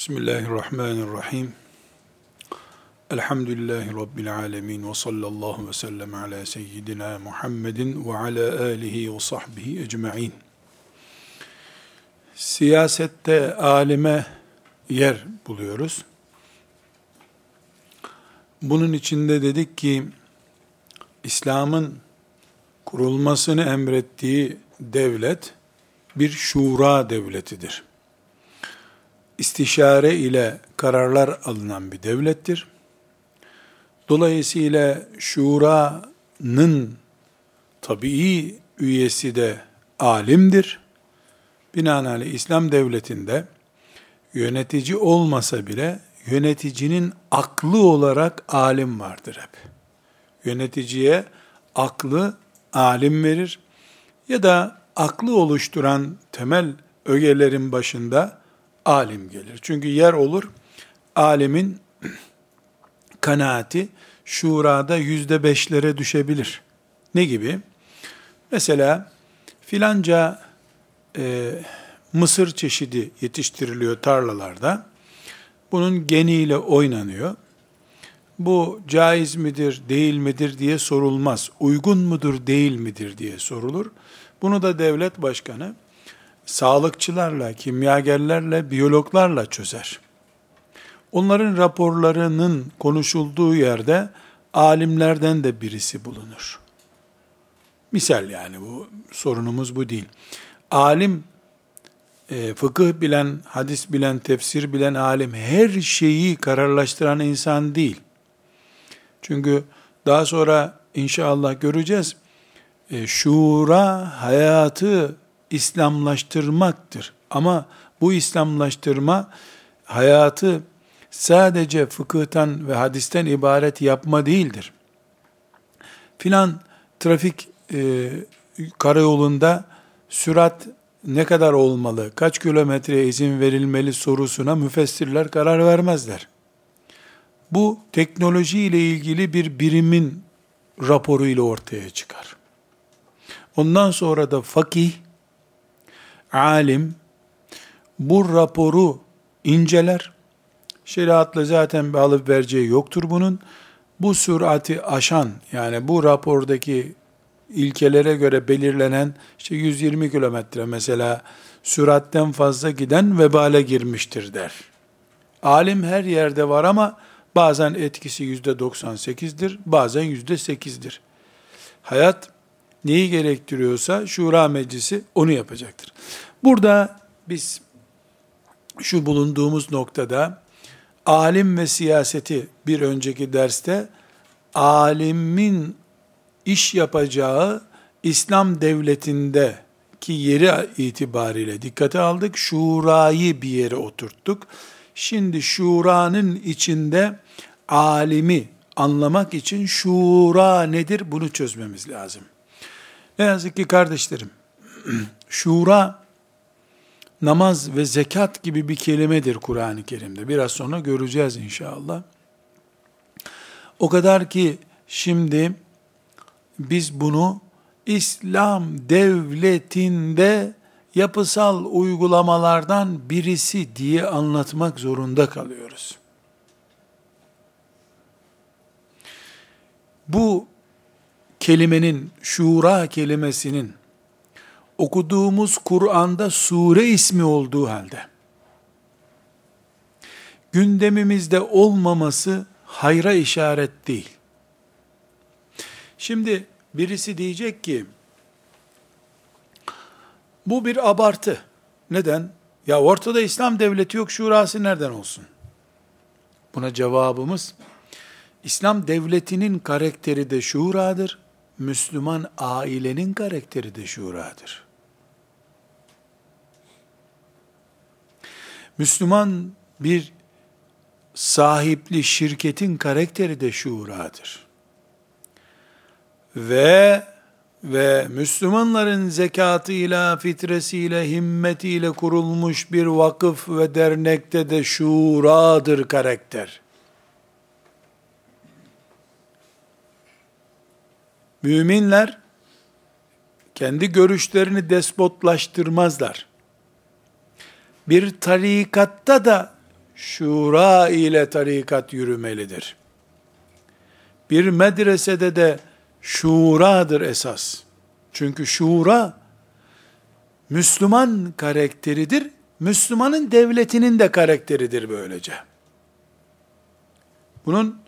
Bismillahirrahmanirrahim. Elhamdülillahi Rabbil alemin ve sallallahu ve sellem ala seyyidina Muhammedin ve ala alihi ve sahbihi ecma'in. Siyasette alime yer buluyoruz. Bunun içinde dedik ki, İslam'ın kurulmasını emrettiği devlet, bir şura devletidir istişare ile kararlar alınan bir devlettir. Dolayısıyla şuranın tabii üyesi de alimdir. Binaenaleyh İslam devletinde yönetici olmasa bile yöneticinin aklı olarak alim vardır hep. Yöneticiye aklı alim verir ya da aklı oluşturan temel ögelerin başında alim gelir. Çünkü yer olur, alimin kanaati şurada yüzde beşlere düşebilir. Ne gibi? Mesela filanca e, mısır çeşidi yetiştiriliyor tarlalarda. Bunun geniyle oynanıyor. Bu caiz midir, değil midir diye sorulmaz. Uygun mudur, değil midir diye sorulur. Bunu da devlet başkanı sağlıkçılarla, kimyagerlerle, biyologlarla çözer. Onların raporlarının konuşulduğu yerde alimlerden de birisi bulunur. Misal yani bu sorunumuz bu değil. Alim, e, fıkıh bilen, hadis bilen, tefsir bilen alim her şeyi kararlaştıran insan değil. Çünkü daha sonra inşallah göreceğiz. E, şura hayatı İslamlaştırmaktır. Ama bu İslamlaştırma hayatı sadece fıkıhtan ve hadisten ibaret yapma değildir. Filan trafik e, karayolunda sürat ne kadar olmalı, kaç kilometreye izin verilmeli sorusuna müfessirler karar vermezler. Bu teknoloji ile ilgili bir birimin raporu ile ortaya çıkar. Ondan sonra da fakih alim bu raporu inceler. Şeriatla zaten bir alıp vereceği yoktur bunun. Bu sürati aşan yani bu rapordaki ilkelere göre belirlenen işte 120 kilometre mesela süratten fazla giden vebale girmiştir der. Alim her yerde var ama bazen etkisi yüzde 98'dir, bazen yüzde 8'dir. Hayat neyi gerektiriyorsa şura meclisi onu yapacaktır. Burada biz şu bulunduğumuz noktada alim ve siyaseti bir önceki derste alimin iş yapacağı İslam devletinde ki yeri itibariyle dikkate aldık. Şurayı bir yere oturttuk. Şimdi şuranın içinde alimi anlamak için şura nedir bunu çözmemiz lazım. Ne yazık ki kardeşlerim, şura namaz ve zekat gibi bir kelimedir Kur'an-ı Kerim'de. Biraz sonra göreceğiz inşallah. O kadar ki şimdi biz bunu İslam devletinde yapısal uygulamalardan birisi diye anlatmak zorunda kalıyoruz. Bu kelimenin, şura kelimesinin okuduğumuz Kur'an'da sure ismi olduğu halde, gündemimizde olmaması hayra işaret değil. Şimdi birisi diyecek ki, bu bir abartı. Neden? Ya ortada İslam devleti yok, şurası nereden olsun? Buna cevabımız, İslam devletinin karakteri de şuradır, Müslüman ailenin karakteri de şuradır. Müslüman bir sahipli şirketin karakteri de şuuradır. Ve ve Müslümanların zekatıyla, fitresiyle, himmetiyle kurulmuş bir vakıf ve dernekte de şuradır karakter. Müminler kendi görüşlerini despotlaştırmazlar bir tarikatta da şura ile tarikat yürümelidir. Bir medresede de şuradır esas. Çünkü şura Müslüman karakteridir. Müslümanın devletinin de karakteridir böylece. Bunun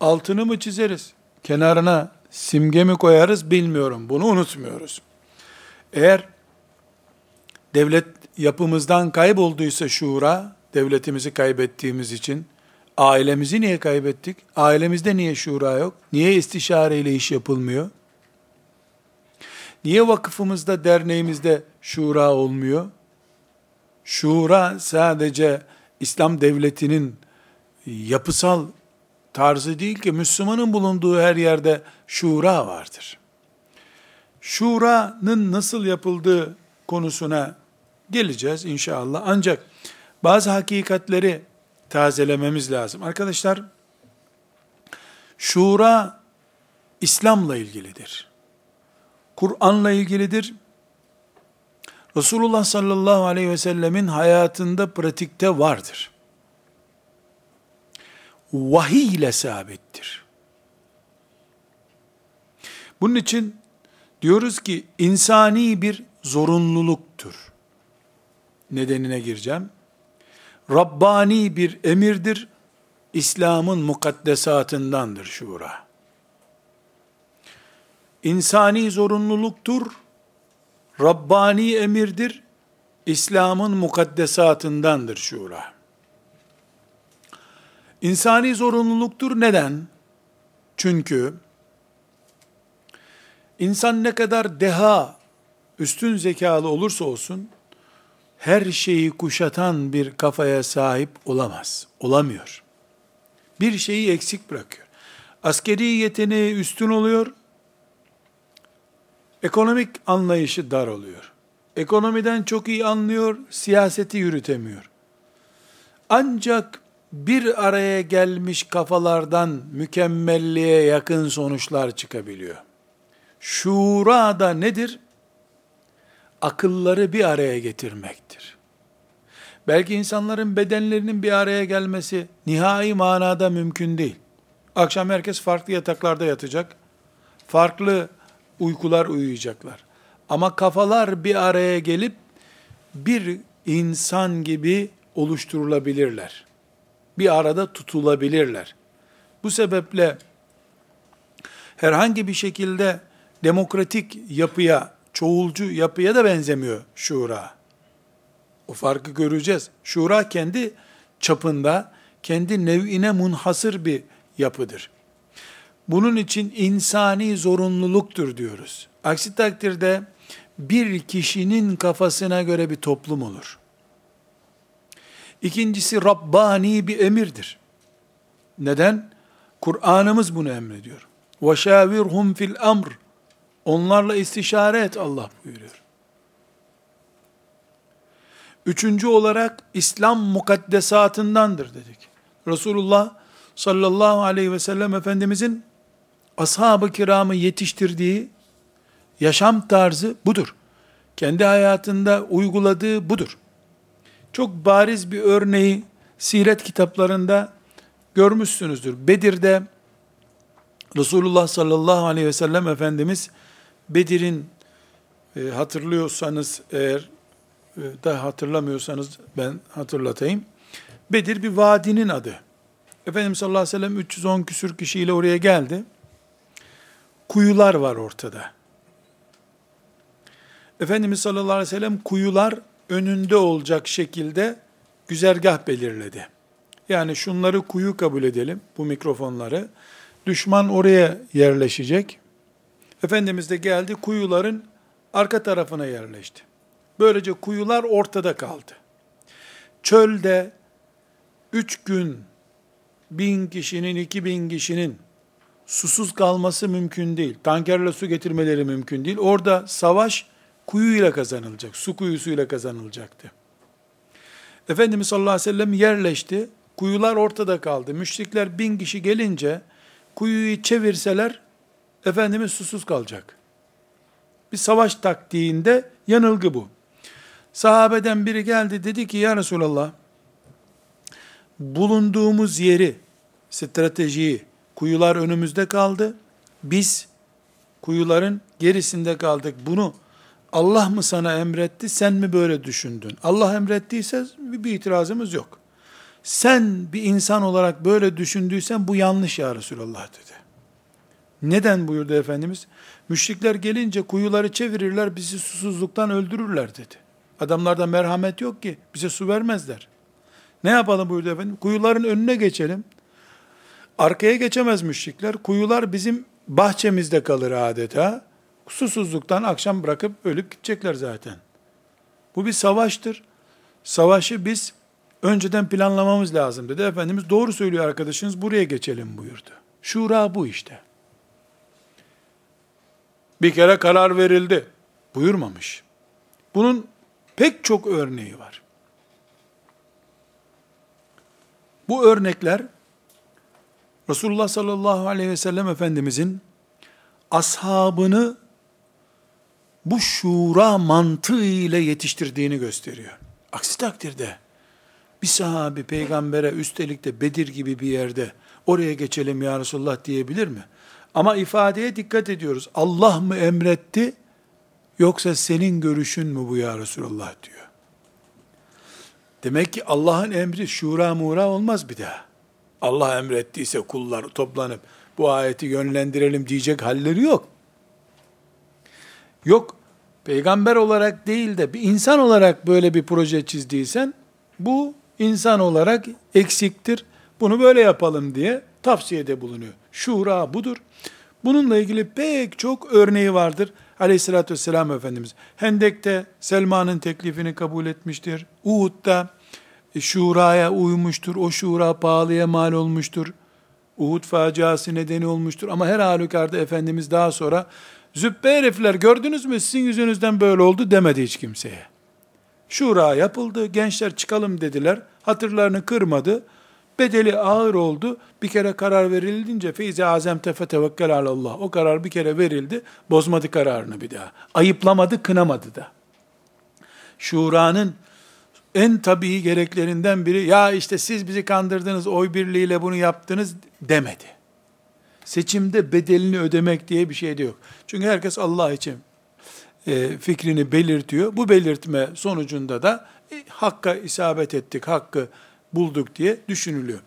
altını mı çizeriz? Kenarına simge mi koyarız bilmiyorum. Bunu unutmuyoruz. Eğer devlet yapımızdan kaybolduysa şura, devletimizi kaybettiğimiz için, ailemizi niye kaybettik? Ailemizde niye şura yok? Niye istişareyle iş yapılmıyor? Niye vakıfımızda, derneğimizde şura olmuyor? Şura sadece İslam devletinin yapısal tarzı değil ki Müslümanın bulunduğu her yerde şura vardır. Şura'nın nasıl yapıldığı konusuna geleceğiz inşallah. Ancak bazı hakikatleri tazelememiz lazım. Arkadaşlar, şura İslam'la ilgilidir. Kur'an'la ilgilidir. Resulullah sallallahu aleyhi ve sellemin hayatında pratikte vardır. Vahiy ile sabittir. Bunun için diyoruz ki insani bir zorunluluktur. Nedenine gireceğim. Rabbani bir emirdir. İslam'ın mukaddesatındandır şura. İnsani zorunluluktur. Rabbani emirdir. İslam'ın mukaddesatındandır şura. İnsani zorunluluktur. Neden? Çünkü insan ne kadar deha, üstün zekalı olursa olsun, her şeyi kuşatan bir kafaya sahip olamaz. Olamıyor. Bir şeyi eksik bırakıyor. Askeri yeteneği üstün oluyor, ekonomik anlayışı dar oluyor. Ekonomiden çok iyi anlıyor, siyaseti yürütemiyor. Ancak bir araya gelmiş kafalardan mükemmelliğe yakın sonuçlar çıkabiliyor. Şura da nedir? Akılları bir araya getirmektir. Belki insanların bedenlerinin bir araya gelmesi nihai manada mümkün değil. Akşam herkes farklı yataklarda yatacak. Farklı uykular uyuyacaklar. Ama kafalar bir araya gelip bir insan gibi oluşturulabilirler. Bir arada tutulabilirler. Bu sebeple herhangi bir şekilde demokratik yapıya, çoğulcu yapıya da benzemiyor şura. O farkı göreceğiz. Şura kendi çapında, kendi nev'ine munhasır bir yapıdır. Bunun için insani zorunluluktur diyoruz. Aksi takdirde bir kişinin kafasına göre bir toplum olur. İkincisi Rabbani bir emirdir. Neden? Kur'an'ımız bunu emrediyor. وَشَاوِرْهُمْ fil amr. Onlarla istişare et Allah buyuruyor. Üçüncü olarak İslam mukaddesatındandır dedik. Resulullah sallallahu aleyhi ve sellem Efendimizin ashab-ı kiramı yetiştirdiği yaşam tarzı budur. Kendi hayatında uyguladığı budur. Çok bariz bir örneği siret kitaplarında görmüşsünüzdür. Bedir'de Resulullah sallallahu aleyhi ve sellem Efendimiz Bedir'in e, hatırlıyorsanız eğer e, da hatırlamıyorsanız ben hatırlatayım. Bedir bir vadinin adı. Efendimiz sallallahu aleyhi ve sellem 310 küsür kişiyle oraya geldi kuyular var ortada. Efendimiz sallallahu aleyhi ve sellem kuyular önünde olacak şekilde güzergah belirledi. Yani şunları kuyu kabul edelim, bu mikrofonları. Düşman oraya yerleşecek. Efendimiz de geldi, kuyuların arka tarafına yerleşti. Böylece kuyular ortada kaldı. Çölde üç gün bin kişinin, iki bin kişinin susuz kalması mümkün değil. Tankerle su getirmeleri mümkün değil. Orada savaş kuyuyla kazanılacak. Su kuyusuyla kazanılacaktı. Efendimiz sallallahu aleyhi ve sellem yerleşti. Kuyular ortada kaldı. Müşrikler bin kişi gelince kuyuyu çevirseler Efendimiz susuz kalacak. Bir savaş taktiğinde yanılgı bu. Sahabeden biri geldi dedi ki ya Resulallah bulunduğumuz yeri, stratejiyi, kuyular önümüzde kaldı. Biz kuyuların gerisinde kaldık. Bunu Allah mı sana emretti, sen mi böyle düşündün? Allah emrettiyse bir itirazımız yok. Sen bir insan olarak böyle düşündüysen bu yanlış ya Resulallah dedi. Neden buyurdu Efendimiz? Müşrikler gelince kuyuları çevirirler, bizi susuzluktan öldürürler dedi. Adamlarda merhamet yok ki, bize su vermezler. Ne yapalım buyurdu efendim? Kuyuların önüne geçelim. Arkaya geçemez müşrikler. Kuyular bizim bahçemizde kalır adeta. Susuzluktan akşam bırakıp ölüp gidecekler zaten. Bu bir savaştır. Savaşı biz önceden planlamamız lazım dedi. Efendimiz doğru söylüyor arkadaşınız buraya geçelim buyurdu. Şura bu işte. Bir kere karar verildi. Buyurmamış. Bunun pek çok örneği var. Bu örnekler Resulullah sallallahu aleyhi ve sellem Efendimizin ashabını bu şura mantığı ile yetiştirdiğini gösteriyor. Aksi takdirde bir sahabi peygambere üstelik de Bedir gibi bir yerde oraya geçelim ya Resulullah diyebilir mi? Ama ifadeye dikkat ediyoruz. Allah mı emretti yoksa senin görüşün mü bu ya Resulullah diyor. Demek ki Allah'ın emri şura mura olmaz bir daha. Allah emrettiyse kullar toplanıp bu ayeti yönlendirelim diyecek halleri yok. Yok, peygamber olarak değil de bir insan olarak böyle bir proje çizdiysen, bu insan olarak eksiktir, bunu böyle yapalım diye tavsiyede bulunuyor. Şura budur. Bununla ilgili pek çok örneği vardır. Aleyhissalatü vesselam Efendimiz. Hendek'te Selma'nın teklifini kabul etmiştir. Uhud'da e, şuraya uymuştur. O şura pahalıya mal olmuştur. Uhud faciası nedeni olmuştur. Ama her halükarda Efendimiz daha sonra züppe herifler gördünüz mü sizin yüzünüzden böyle oldu demedi hiç kimseye. Şura yapıldı. Gençler çıkalım dediler. Hatırlarını kırmadı. Bedeli ağır oldu. Bir kere karar verilince feize azem tefe tevekkel Allah. O karar bir kere verildi. Bozmadı kararını bir daha. Ayıplamadı, kınamadı da. Şura'nın en tabii gereklerinden biri ya işte siz bizi kandırdınız, oy birliğiyle bunu yaptınız demedi. Seçimde bedelini ödemek diye bir şey de yok. Çünkü herkes Allah için e, fikrini belirtiyor. Bu belirtme sonucunda da e, hakka isabet ettik, hakkı bulduk diye düşünülüyor.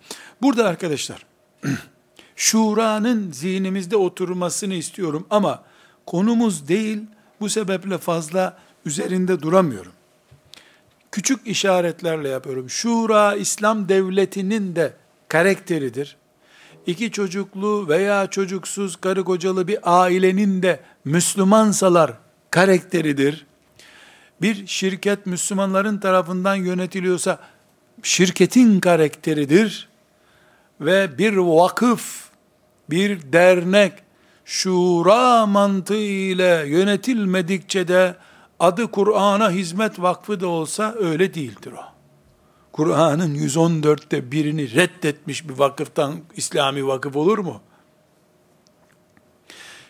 Burada arkadaşlar, şuranın zihnimizde oturmasını istiyorum ama konumuz değil, bu sebeple fazla üzerinde duramıyorum. Küçük işaretlerle yapıyorum. Şura İslam devletinin de karakteridir. İki çocuklu veya çocuksuz karı kocalı bir ailenin de Müslümansalar karakteridir. Bir şirket Müslümanların tarafından yönetiliyorsa şirketin karakteridir ve bir vakıf, bir dernek şura mantığı ile yönetilmedikçe de adı Kur'an'a hizmet vakfı da olsa öyle değildir o. Kur'an'ın 114'te birini reddetmiş bir vakıftan İslami vakıf olur mu?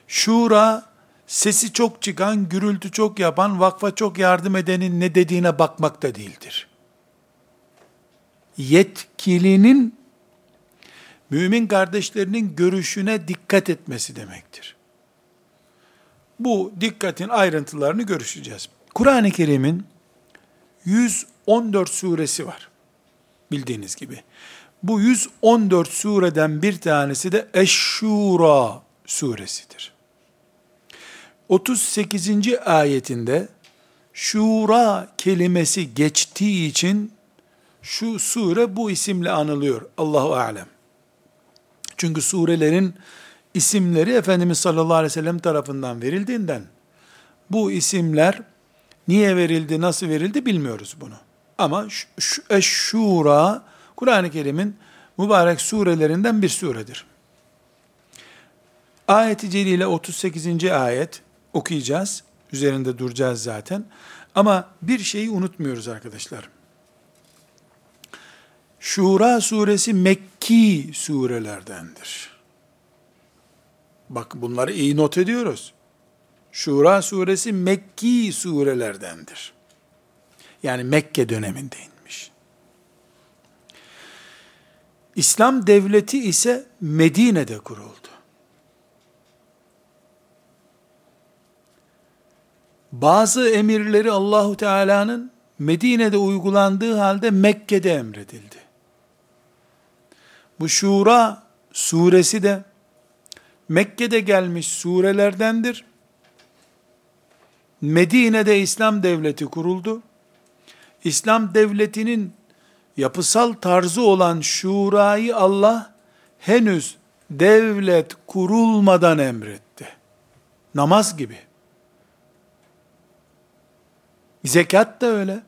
Şura, sesi çok çıkan, gürültü çok yapan, vakfa çok yardım edenin ne dediğine bakmak da değildir yetkilinin mümin kardeşlerinin görüşüne dikkat etmesi demektir. Bu dikkatin ayrıntılarını görüşeceğiz. Kur'an-ı Kerim'in 114 suresi var. Bildiğiniz gibi. Bu 114 sureden bir tanesi de Eşşura suresidir. 38. ayetinde şura kelimesi geçtiği için şu sure bu isimle anılıyor. Allahu alem. Çünkü surelerin isimleri Efendimiz sallallahu aleyhi ve sellem tarafından verildiğinden bu isimler niye verildi, nasıl verildi bilmiyoruz bunu. Ama Eşşura Kur'an-ı Kerim'in mübarek surelerinden bir suredir. Ayet-i Celile 38. ayet okuyacağız. Üzerinde duracağız zaten. Ama bir şeyi unutmuyoruz arkadaşlar. Şura suresi Mekki surelerdendir. Bak bunları iyi not ediyoruz. Şura suresi Mekki surelerdendir. Yani Mekke döneminde inmiş. İslam devleti ise Medine'de kuruldu. Bazı emirleri Allahu Teala'nın Medine'de uygulandığı halde Mekke'de emredildi. Bu Şura suresi de Mekke'de gelmiş surelerdendir. Medine'de İslam devleti kuruldu. İslam devletinin yapısal tarzı olan şurayı Allah henüz devlet kurulmadan emretti. Namaz gibi. Zekat da öyle.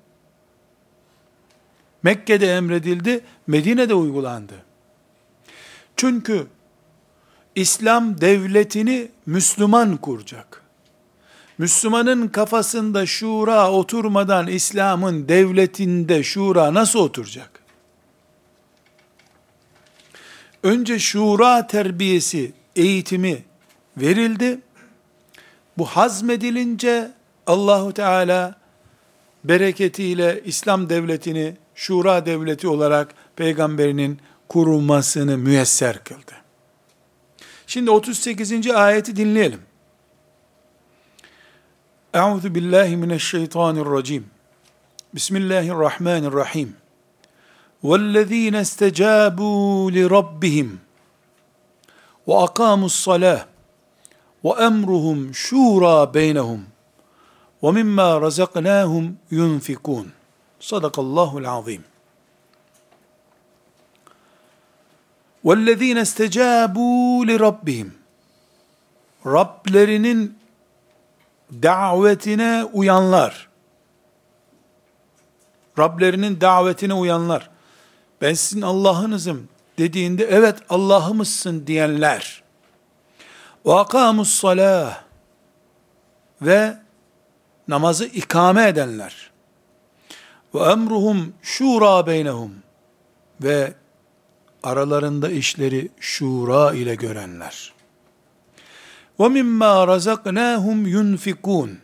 Mekke'de emredildi, Medine'de uygulandı. Çünkü İslam devletini Müslüman kuracak. Müslümanın kafasında şura oturmadan İslam'ın devletinde şura nasıl oturacak? Önce şura terbiyesi, eğitimi verildi. Bu hazmedilince Allahu Teala bereketiyle İslam devletini şura devleti olarak peygamberinin kurulmasını müyesser kıldı. Şimdi 38. ayeti dinleyelim. Euzu billahi mineşşeytanirracim. Bismillahirrahmanirrahim. Vellezine istecabu li rabbihim ve akamus salah ve emruhum şura beynehum ve mimma razaknahum yunfikun. Sadakallahul azim. وَالَّذ۪ينَ اسْتَجَابُوا لِرَبِّهِمْ Rablerinin davetine uyanlar. Rablerinin davetine uyanlar. Ben sizin Allah'ınızım dediğinde evet Allah'ımızsın diyenler. وَاقَامُوا الصَّلَاةِ Ve namazı ikame edenler. Ve emruhum şura beynehum ve aralarında işleri şura ile görenler. Mimma razaknahum yunfikun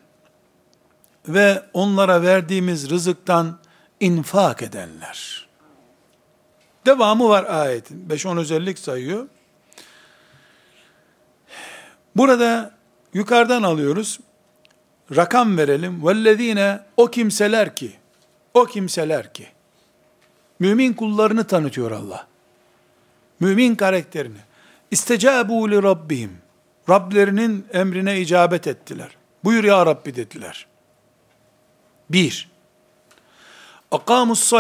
ve onlara verdiğimiz rızıktan infak edenler. Devamı var ayetin. 5-10 özellik sayıyor. Burada yukarıdan alıyoruz. Rakam verelim. Vellezine o kimseler ki o kimseler ki mümin kullarını tanıtıyor Allah mümin karakterini. İstecabu li rabbihim. Rablerinin emrine icabet ettiler. Buyur ya Rabbi dediler. Bir. Akamus.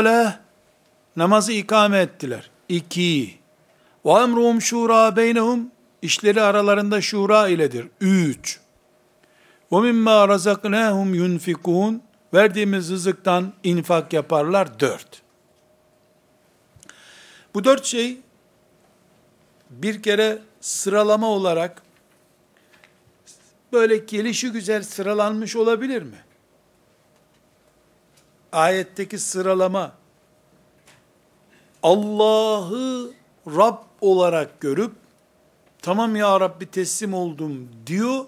Namazı ikame ettiler. İki. Ve emruhum şura beynehum. İşleri aralarında şura iledir. Üç. Ve mimma razaknahum yunfikun. Verdiğimiz rızıktan infak yaparlar. Dört. Bu dört şey bir kere sıralama olarak böyle gelişi güzel sıralanmış olabilir mi? Ayetteki sıralama Allah'ı Rab olarak görüp tamam ya Rabbi teslim oldum diyor.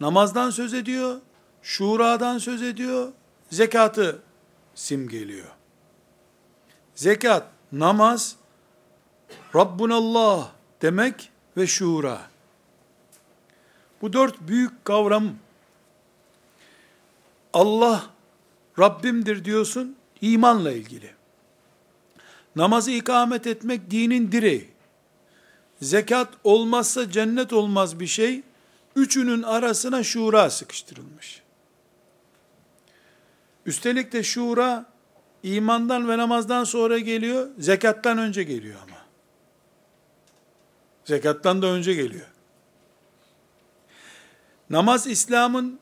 Namazdan söz ediyor. Şuradan söz ediyor. Zekatı simgeliyor. Zekat, namaz, Rabbunallah demek ve şura. Bu dört büyük kavram Allah Rabbimdir diyorsun imanla ilgili. Namazı ikamet etmek dinin direği. Zekat olmazsa cennet olmaz bir şey. Üçünün arasına şura sıkıştırılmış. Üstelik de şura imandan ve namazdan sonra geliyor, zekattan önce geliyor ama. Zekattan da önce geliyor. Namaz İslam'ın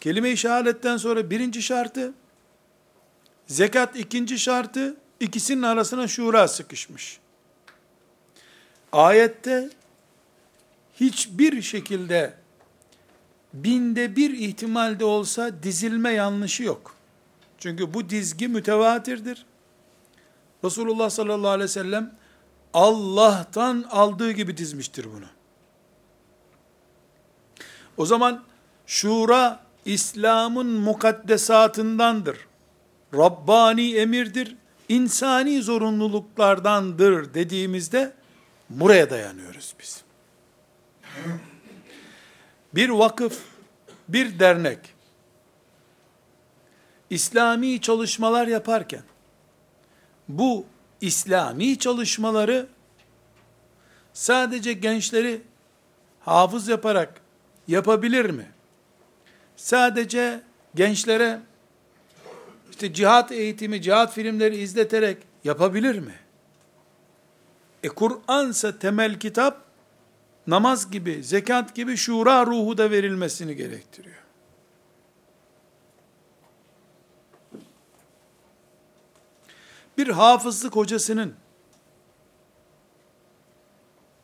kelime-i şehadetten sonra birinci şartı, zekat ikinci şartı, ikisinin arasına şura sıkışmış. Ayette hiçbir şekilde binde bir ihtimalde olsa dizilme yanlışı yok. Çünkü bu dizgi mütevatirdir. Resulullah sallallahu aleyhi ve sellem Allah'tan aldığı gibi dizmiştir bunu. O zaman şura İslam'ın mukaddesatındandır. Rabbani emirdir. insani zorunluluklardandır dediğimizde buraya dayanıyoruz biz. Bir vakıf, bir dernek, İslami çalışmalar yaparken, bu İslami çalışmaları sadece gençleri hafız yaparak yapabilir mi? Sadece gençlere işte cihat eğitimi, cihat filmleri izleterek yapabilir mi? E Kur'ansa temel kitap, namaz gibi, zekat gibi şura ruhu da verilmesini gerektiriyor. Bir hafızlık hocasının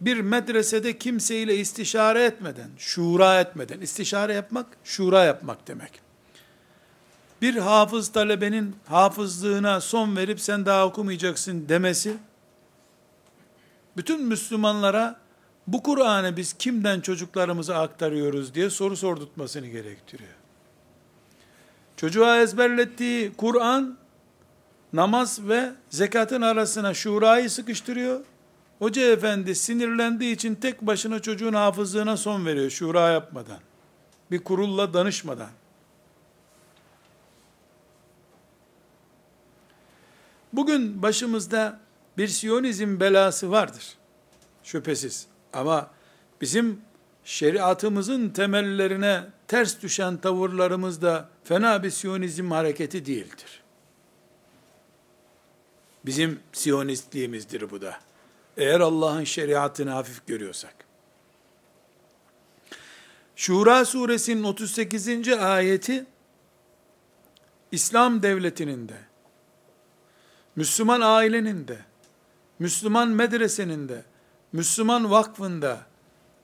bir medresede kimseyle istişare etmeden, şura etmeden, istişare yapmak, şura yapmak demek. Bir hafız talebenin hafızlığına son verip sen daha okumayacaksın demesi, bütün Müslümanlara bu Kur'an'ı biz kimden çocuklarımıza aktarıyoruz diye soru sordurtmasını gerektiriyor. Çocuğa ezberlettiği Kur'an, namaz ve zekatın arasına şurayı sıkıştırıyor. Hoca efendi sinirlendiği için tek başına çocuğun hafızlığına son veriyor şura yapmadan. Bir kurulla danışmadan. Bugün başımızda bir Siyonizm belası vardır. Şüphesiz. Ama bizim şeriatımızın temellerine ters düşen tavırlarımız da fena bir Siyonizm hareketi değildir. Bizim Siyonistliğimizdir bu da. Eğer Allah'ın şeriatını hafif görüyorsak. Şura suresinin 38. ayeti İslam devletinin de, Müslüman ailenin de, Müslüman medresenin de, Müslüman vakfında,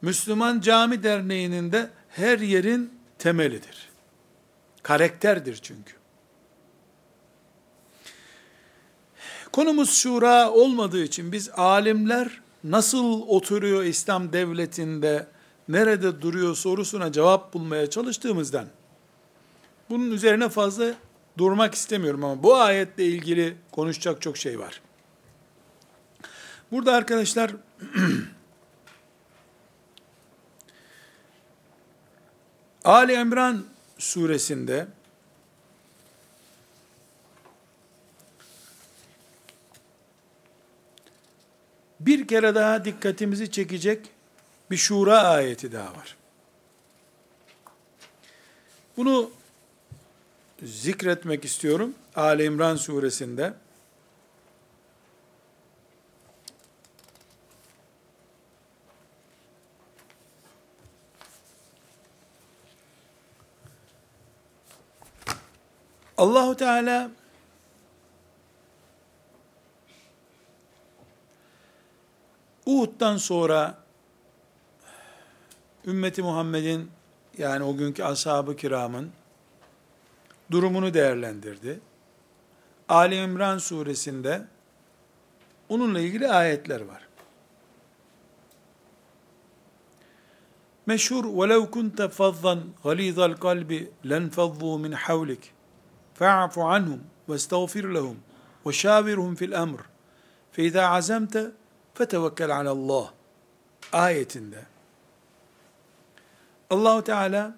Müslüman cami derneğinin de her yerin temelidir. Karakterdir çünkü. Konumuz şura olmadığı için biz alimler nasıl oturuyor İslam devletinde, nerede duruyor sorusuna cevap bulmaya çalıştığımızdan bunun üzerine fazla durmak istemiyorum ama bu ayetle ilgili konuşacak çok şey var. Burada arkadaşlar Ali İmran suresinde bir kere daha dikkatimizi çekecek bir şura ayeti daha var. Bunu zikretmek istiyorum. Ali İmran suresinde Allahu Teala Uhud'dan sonra ümmeti Muhammed'in yani o günkü ashab-ı kiramın durumunu değerlendirdi. Ali İmran suresinde onunla ilgili ayetler var. Meşhur وَلَوْ كُنْتَ فَضًّا غَلِيظَ الْقَلْبِ لَنْفَضُّوا مِنْ حَوْلِكَ فَاعْفُ عَنْهُمْ وَاسْتَغْفِرْ لَهُمْ وَشَاوِرْهُمْ فِي الْأَمْرِ فَإِذَا عَزَمْتَ fetevekkel alallah ayetinde Allahu Teala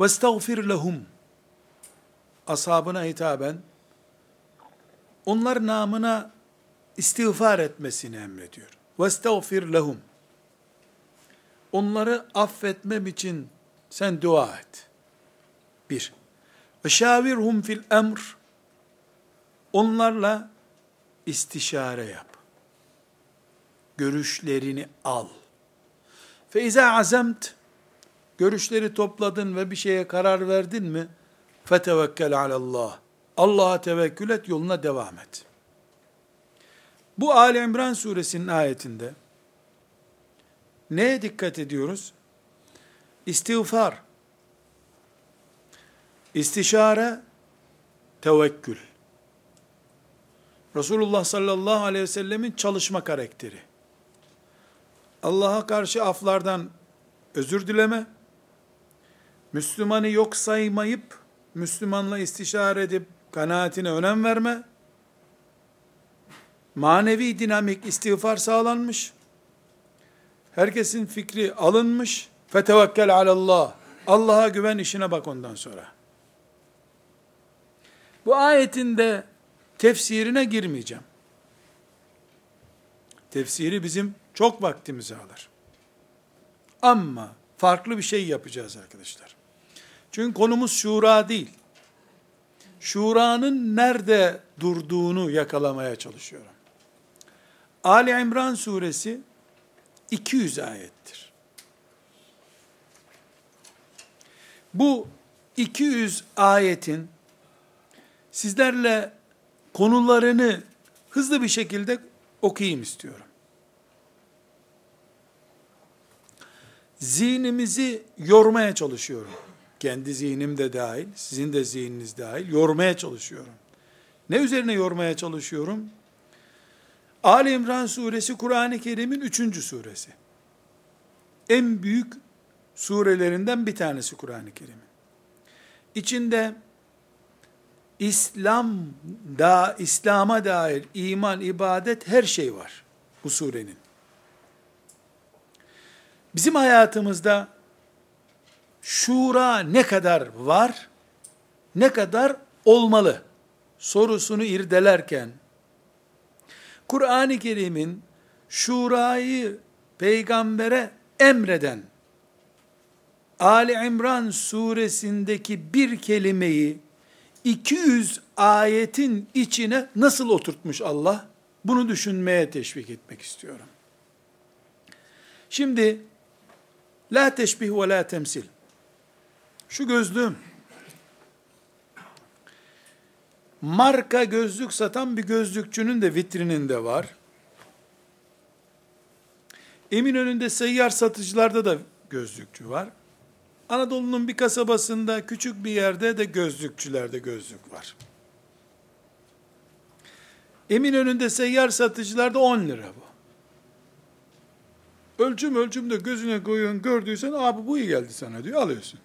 ve vestagfir lehum ashabına hitaben onlar namına istiğfar etmesini emrediyor. Ve Vestagfir lehum onları affetmem için sen dua et. Bir. Ve şavirhum fil emr onlarla istişare yap. Görüşlerini al. Feiza azemt görüşleri topladın ve bir şeye karar verdin mi? Fetevekkel alallah. Allah'a tevekkül et, yoluna devam et. Bu Ali İmran suresinin ayetinde neye dikkat ediyoruz? İstiğfar, istişare, tevekkül. Resulullah sallallahu aleyhi ve sellemin çalışma karakteri. Allah'a karşı aflardan özür dileme, Müslümanı yok saymayıp, Müslümanla istişare edip, kanaatine önem verme, manevi dinamik istiğfar sağlanmış, herkesin fikri alınmış, fetevekkel alallah, Allah'a güven işine bak ondan sonra. Bu ayetin de tefsirine girmeyeceğim. Tefsiri bizim çok vaktimizi alır. Ama farklı bir şey yapacağız arkadaşlar. Çünkü konumuz şura değil. Şuranın nerede durduğunu yakalamaya çalışıyorum. Ali İmran suresi 200 ayettir. Bu 200 ayetin sizlerle konularını hızlı bir şekilde okuyayım istiyorum. Zihnimizi yormaya çalışıyorum. Kendi zihnim de dahil, sizin de zihniniz dahil yormaya çalışıyorum. Ne üzerine yormaya çalışıyorum? Ali İmran suresi Kur'an-ı Kerim'in üçüncü suresi. En büyük surelerinden bir tanesi Kur'an-ı Kerim'in. İçinde İslam da İslam'a dair iman, ibadet her şey var bu surenin. Bizim hayatımızda şura ne kadar var, ne kadar olmalı sorusunu irdelerken, Kur'an-ı Kerim'in şurayı peygambere emreden, Ali İmran suresindeki bir kelimeyi 200 ayetin içine nasıl oturtmuş Allah? Bunu düşünmeye teşvik etmek istiyorum. Şimdi la teşbih ve la temsil. Şu gözlüğüm marka gözlük satan bir gözlükçünün de vitrininde var. Eminönü'nde seyyar satıcılarda da gözlükçü var. Anadolu'nun bir kasabasında, küçük bir yerde de gözlükçülerde gözlük var. Eminönü'nde seyyar satıcılarda 10 lira bu. Ölçüm ölçüm de gözüne koyuyorsun, gördüysen abi bu iyi geldi sana diyor, alıyorsun.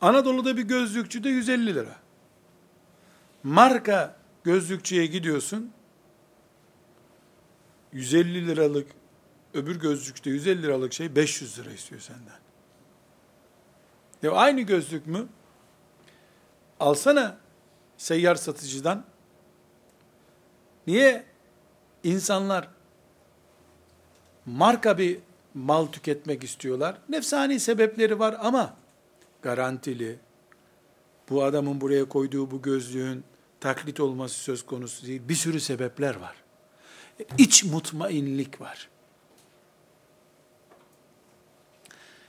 Anadolu'da bir gözlükçü de 150 lira. Marka gözlükçüye gidiyorsun, 150 liralık, öbür gözlükte 150 liralık şey 500 lira istiyor senden. Ya aynı gözlük mü? Alsana seyyar satıcıdan. Niye insanlar marka bir mal tüketmek istiyorlar? Nefsani sebepleri var ama garantili. Bu adamın buraya koyduğu bu gözlüğün taklit olması söz konusu değil. Bir sürü sebepler var. İç mutmainlik var.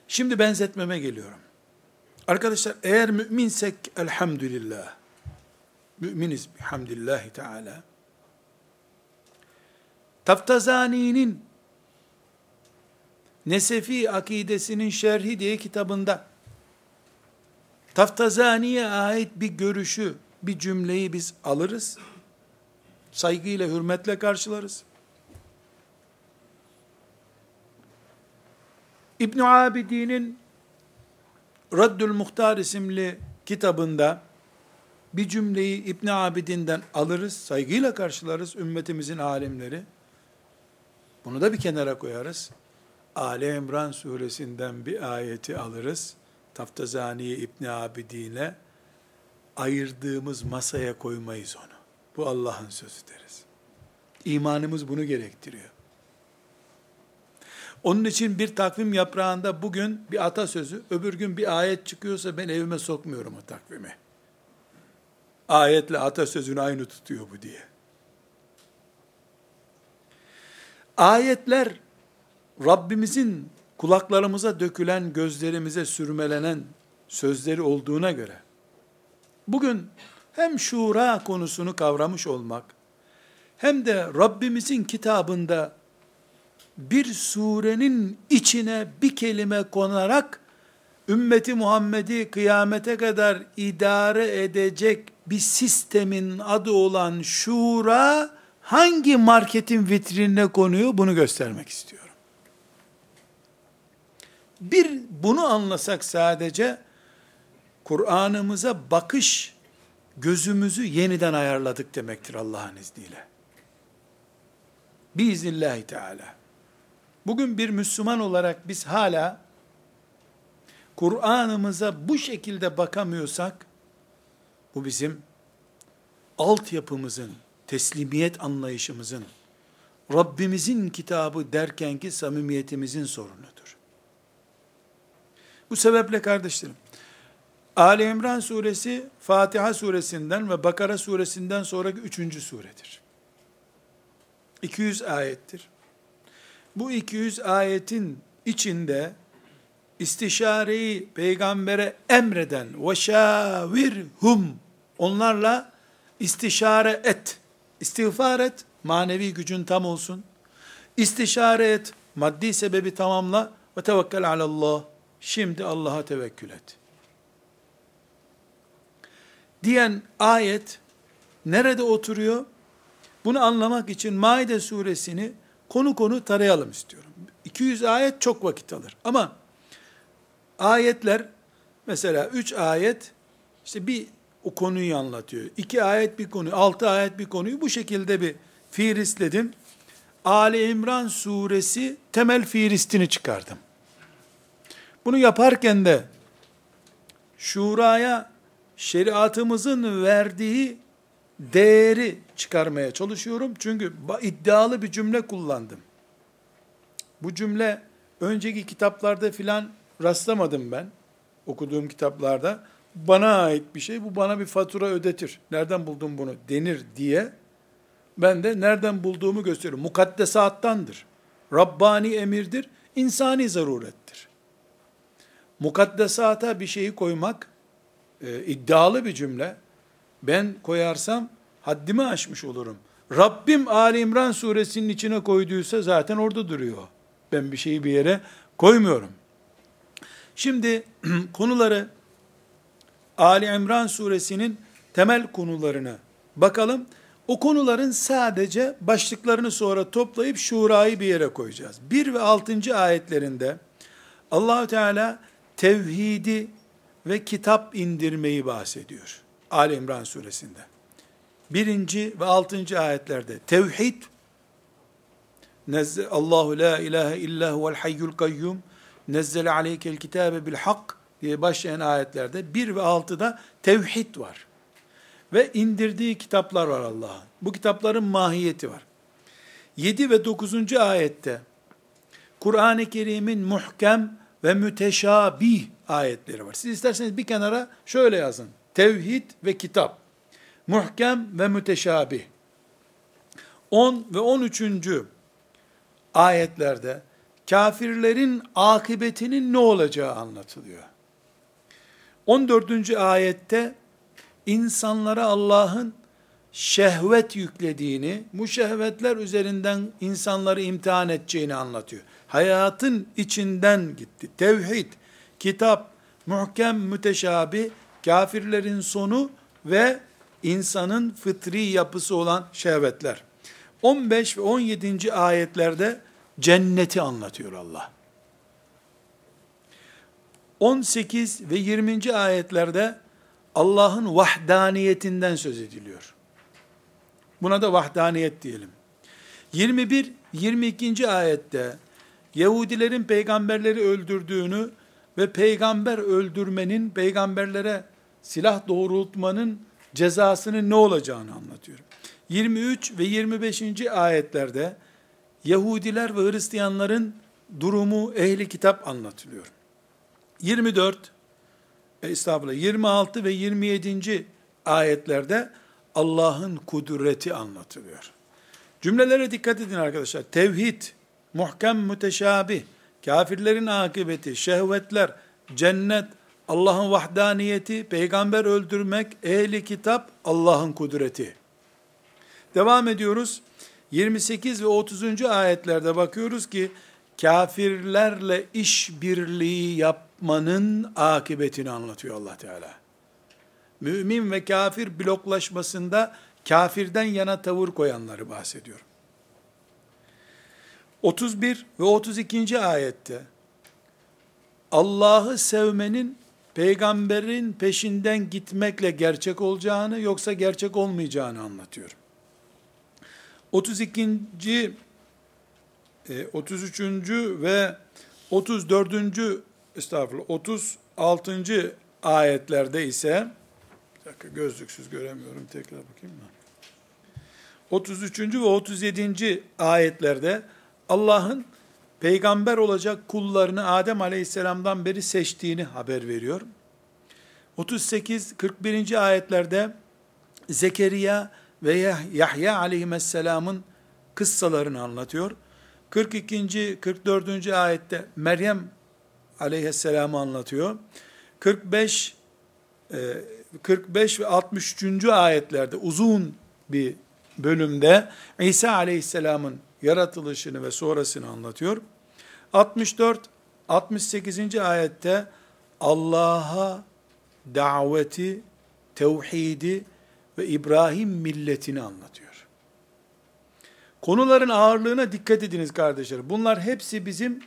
Şimdi benzetmeme geliyorum. Arkadaşlar eğer müminsek elhamdülillah, müminiz bihamdillahi teala, Taftazani'nin Nesefi akidesinin şerhi diye kitabında Taftazani'ye ait bir görüşü, bir cümleyi biz alırız. Saygıyla, hürmetle karşılarız. İbn Abidin'in Raddül Muhtar isimli kitabında bir cümleyi İbn Abidin'den alırız, saygıyla karşılarız ümmetimizin alimleri. Bunu da bir kenara koyarız. Ali İmran suresinden bir ayeti alırız. Taftazaniye İbn Abidin'e ayırdığımız masaya koymayız onu. Bu Allah'ın sözü deriz. İmanımız bunu gerektiriyor. Onun için bir takvim yaprağında bugün bir atasözü, öbür gün bir ayet çıkıyorsa ben evime sokmuyorum o takvimi. Ayetle atasözünü aynı tutuyor bu diye. Ayetler Rabbimizin kulaklarımıza dökülen, gözlerimize sürmelenen sözleri olduğuna göre bugün hem şura konusunu kavramış olmak hem de Rabbimizin kitabında bir surenin içine bir kelime konarak ümmeti Muhammed'i kıyamete kadar idare edecek bir sistemin adı olan şura hangi marketin vitrinine konuyor bunu göstermek istiyorum. Bir bunu anlasak sadece Kur'an'ımıza bakış gözümüzü yeniden ayarladık demektir Allah'ın izniyle. Biiznillahü Teala. Bugün bir Müslüman olarak biz hala Kur'an'ımıza bu şekilde bakamıyorsak, bu bizim altyapımızın, teslimiyet anlayışımızın, Rabbimizin kitabı derkenki samimiyetimizin sorunudur. Bu sebeple kardeşlerim, Ali İmran suresi Fatiha suresinden ve Bakara suresinden sonraki üçüncü suredir. 200 ayettir. Bu 200 ayetin içinde istişareyi peygambere emreden ve şavirhum onlarla istişare et. İstiğfar et, manevi gücün tam olsun. İstişare et, maddi sebebi tamamla ve tevekkül alallah. Şimdi Allah'a tevekkül et. Diyen ayet nerede oturuyor? Bunu anlamak için Maide suresini konu konu tarayalım istiyorum. 200 ayet çok vakit alır. Ama ayetler mesela 3 ayet işte bir o konuyu anlatıyor. 2 ayet bir konu, 6 ayet bir konuyu bu şekilde bir fiirisledim. Ali İmran suresi temel fiiristini çıkardım. Bunu yaparken de şuraya şeriatımızın verdiği değeri çıkarmaya çalışıyorum. Çünkü iddialı bir cümle kullandım. Bu cümle önceki kitaplarda filan rastlamadım ben. Okuduğum kitaplarda. Bana ait bir şey, bu bana bir fatura ödetir. Nereden buldun bunu denir diye. Ben de nereden bulduğumu gösteriyorum. Mukaddesattandır. Rabbani emirdir, insani zarurettir. Mukaddesata bir şeyi koymak, e, iddialı bir cümle, ben koyarsam haddimi aşmış olurum. Rabbim Ali İmran suresinin içine koyduysa zaten orada duruyor. Ben bir şeyi bir yere koymuyorum. Şimdi konuları Ali İmran suresinin temel konularını bakalım. O konuların sadece başlıklarını sonra toplayıp şurayı bir yere koyacağız. 1 ve 6. ayetlerinde Allahü Teala tevhidi ve kitap indirmeyi bahsediyor. Ali İmran suresinde. Birinci ve altıncı ayetlerde tevhid, Allahu la ilahe illa huvel hayyul kayyum, nezzele aleykel kitabe bil hak diye başlayan ayetlerde bir ve altıda tevhid var. Ve indirdiği kitaplar var Allah'ın. Bu kitapların mahiyeti var. 7 ve 9. ayette Kur'an-ı Kerim'in muhkem ve müteşabih ayetleri var. Siz isterseniz bir kenara şöyle yazın. Tevhid ve kitap. Muhkem ve müteşabih. 10 ve 13. ayetlerde kafirlerin akıbetinin ne olacağı anlatılıyor. 14. ayette insanlara Allah'ın şehvet yüklediğini, bu şehvetler üzerinden insanları imtihan edeceğini anlatıyor. Hayatın içinden gitti. Tevhid, kitap, muhkem, müteşabi, kafirlerin sonu ve insanın fıtri yapısı olan şehvetler. 15 ve 17. ayetlerde cenneti anlatıyor Allah. 18 ve 20. ayetlerde Allah'ın vahdaniyetinden söz ediliyor. Buna da vahdaniyet diyelim. 21 22. ayette Yahudilerin peygamberleri öldürdüğünü ve peygamber öldürmenin, peygamberlere silah doğrultmanın cezasının ne olacağını anlatıyor. 23 ve 25. ayetlerde Yahudiler ve Hristiyanların durumu ehli kitap anlatılıyor. 24 e, estağfurullah 26 ve 27. ayetlerde Allah'ın kudreti anlatılıyor. Cümlelere dikkat edin arkadaşlar. Tevhid, muhkem müteşabih, kafirlerin akıbeti, şehvetler, cennet, Allah'ın vahdaniyeti, peygamber öldürmek, ehli kitap, Allah'ın kudreti. Devam ediyoruz. 28 ve 30. ayetlerde bakıyoruz ki, kafirlerle işbirliği yapmanın akıbetini anlatıyor allah Teala. Mümin ve kafir bloklaşmasında kafirden yana tavır koyanları bahsediyor. 31 ve 32. ayette Allah'ı sevmenin peygamberin peşinden gitmekle gerçek olacağını yoksa gerçek olmayacağını anlatıyor. 32. 33. E, ve 34. estağfurullah 36. ayetlerde ise bir dakika gözlüksüz göremiyorum tekrar bakayım mı? 33. ve 37. ayetlerde Allah'ın peygamber olacak kullarını Adem aleyhisselamdan beri seçtiğini haber veriyor. 38 41. ayetlerde Zekeriya ve Yahya aleyhisselamın kıssalarını anlatıyor. 42. 44. ayette Meryem aleyhisselamı anlatıyor. 45 45 e, ve 63. ayetlerde uzun bir bölümde İsa aleyhisselamın yaratılışını ve sonrasını anlatıyor. 64 68. ayette Allah'a daveti, tevhidi ve İbrahim milletini anlatıyor. Konuların ağırlığına dikkat ediniz kardeşler. Bunlar hepsi bizim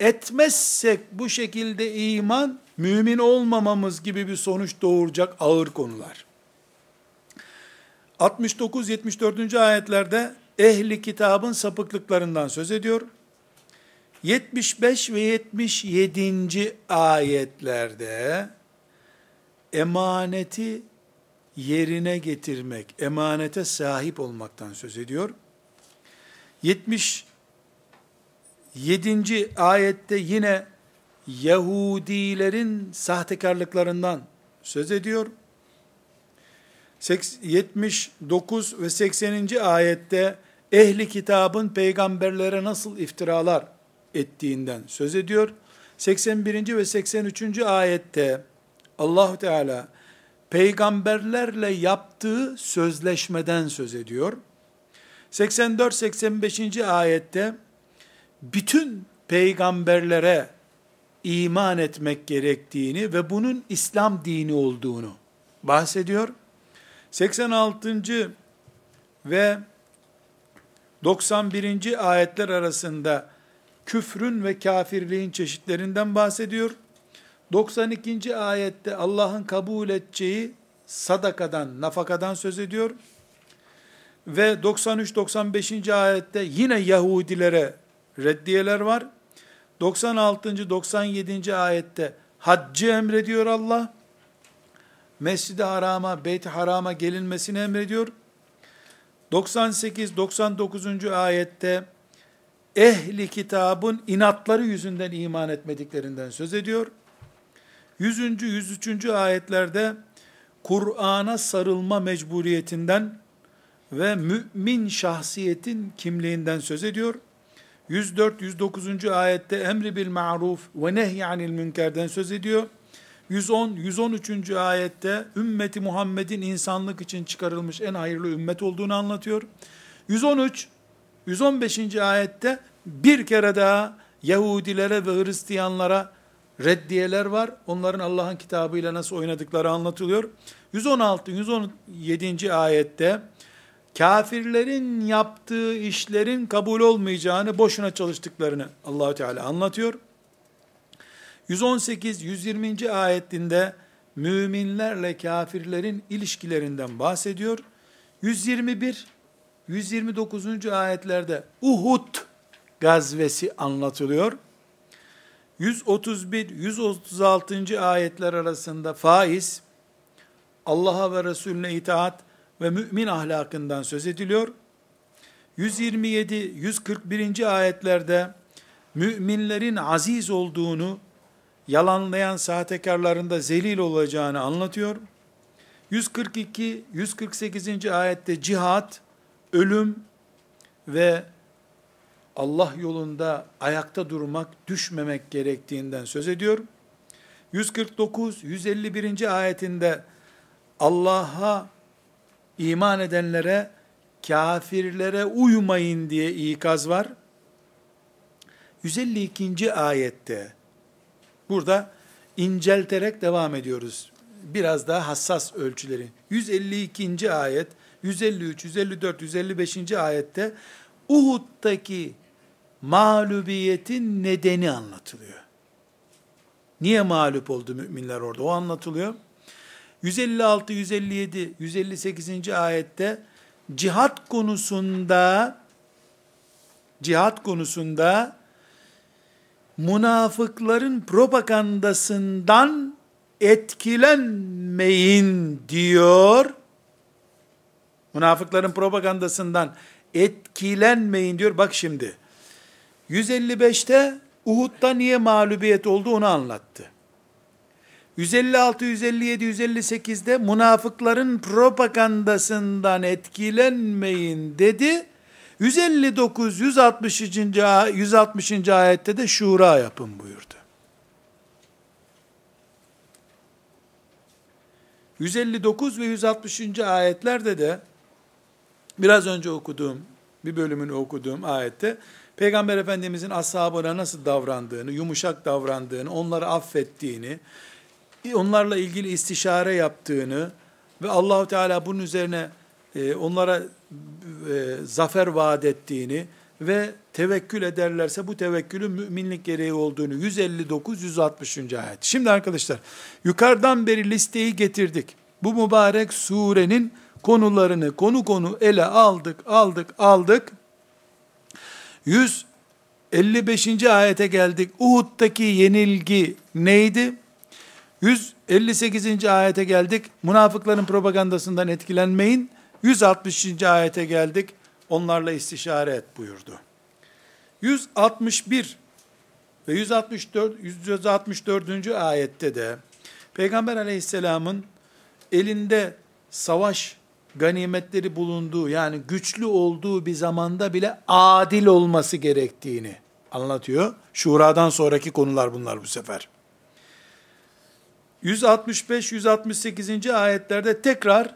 etmezsek bu şekilde iman mümin olmamamız gibi bir sonuç doğuracak ağır konular. 69-74. ayetlerde ehli kitabın sapıklıklarından söz ediyor. 75 ve 77. ayetlerde emaneti yerine getirmek, emanete sahip olmaktan söz ediyor. 77. ayette yine Yahudilerin sahtekarlıklarından söz ediyor. 79 ve 80. ayette ehli kitabın peygamberlere nasıl iftiralar ettiğinden söz ediyor. 81. ve 83. ayette Allah Teala peygamberlerle yaptığı sözleşmeden söz ediyor. 84-85. ayette bütün peygamberlere iman etmek gerektiğini ve bunun İslam dini olduğunu bahsediyor. 86. ve 91. ayetler arasında küfrün ve kafirliğin çeşitlerinden bahsediyor. 92. ayette Allah'ın kabul edeceği sadakadan, nafakadan söz ediyor. Ve 93-95. ayette yine Yahudilere reddiyeler var. 96. 97. ayette haccı emrediyor Allah. Mescid-i Haram'a, Beyt-i Haram'a gelinmesini emrediyor. 98-99. ayette ehli kitabın inatları yüzünden iman etmediklerinden söz ediyor. 100. 103. ayetlerde Kur'an'a sarılma mecburiyetinden ve mümin şahsiyetin kimliğinden söz ediyor. 104 109. ayette emri bil ma'ruf ve nehy anil münkerden söz ediyor. 110 113. ayette ümmeti Muhammed'in insanlık için çıkarılmış en hayırlı ümmet olduğunu anlatıyor. 113 115. ayette bir kere daha Yahudilere ve Hristiyanlara reddiyeler var. Onların Allah'ın kitabıyla nasıl oynadıkları anlatılıyor. 116 117. ayette kafirlerin yaptığı işlerin kabul olmayacağını, boşuna çalıştıklarını Allahü Teala anlatıyor. 118 120. ayetinde müminlerle kafirlerin ilişkilerinden bahsediyor. 121 129. ayetlerde Uhud gazvesi anlatılıyor. 131 136. ayetler arasında faiz, Allah'a ve Resulüne itaat ve mümin ahlakından söz ediliyor. 127 141. ayetlerde müminlerin aziz olduğunu, yalanlayan sahtekarların da zelil olacağını anlatıyor. 142 148. ayette cihat, ölüm ve Allah yolunda ayakta durmak, düşmemek gerektiğinden söz ediyor. 149 151. ayetinde Allah'a iman edenlere kafirlere uymayın diye ikaz var. 152. ayette burada incelterek devam ediyoruz. Biraz daha hassas ölçüleri. 152. ayet, 153, 154, 155. ayette Uhud'daki mağlubiyetin nedeni anlatılıyor. Niye mağlup oldu müminler orada? O anlatılıyor. 156, 157, 158. ayette cihat konusunda cihat konusunda münafıkların propagandasından etkilenmeyin diyor. Münafıkların propagandasından etkilenmeyin diyor. Bak şimdi. 155'te Uhud'da niye mağlubiyet oldu onu anlattı. 156, 157, 158'de münafıkların propagandasından etkilenmeyin dedi. 159, 160. 160. ayette de şura yapın buyurdu. 159 ve 160. ayetlerde de biraz önce okuduğum bir bölümünü okuduğum ayette Peygamber Efendimizin ashabına nasıl davrandığını, yumuşak davrandığını, onları affettiğini, onlarla ilgili istişare yaptığını ve Allahu Teala bunun üzerine e, onlara e, zafer vaat ettiğini ve tevekkül ederlerse bu tevekkülün müminlik gereği olduğunu 159 160. ayet. Şimdi arkadaşlar yukarıdan beri listeyi getirdik. Bu mübarek surenin konularını konu konu ele aldık, aldık, aldık. 155. ayete geldik. Uhud'daki yenilgi neydi? 158. ayete geldik. Münafıkların propagandasından etkilenmeyin. 160. ayete geldik. Onlarla istişare et buyurdu. 161 ve 164 164. ayette de Peygamber Aleyhisselam'ın elinde savaş ganimetleri bulunduğu yani güçlü olduğu bir zamanda bile adil olması gerektiğini anlatıyor. Şura'dan sonraki konular bunlar bu sefer. 165-168. ayetlerde tekrar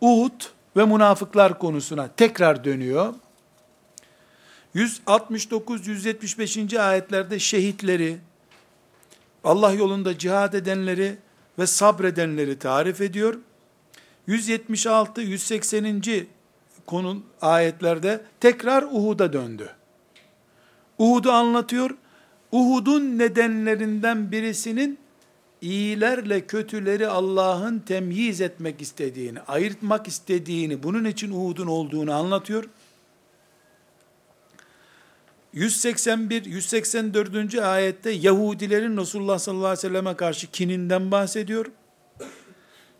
Uhud ve münafıklar konusuna tekrar dönüyor. 169-175. ayetlerde şehitleri, Allah yolunda cihad edenleri ve sabredenleri tarif ediyor. 176-180. konu ayetlerde tekrar Uhud'a döndü. Uhud'u anlatıyor. Uhud'un nedenlerinden birisinin iyilerle kötüleri Allah'ın temyiz etmek istediğini, ayırtmak istediğini, bunun için Uhud'un olduğunu anlatıyor. 181, 184. ayette Yahudilerin Resulullah sallallahu aleyhi ve selleme karşı kininden bahsediyor.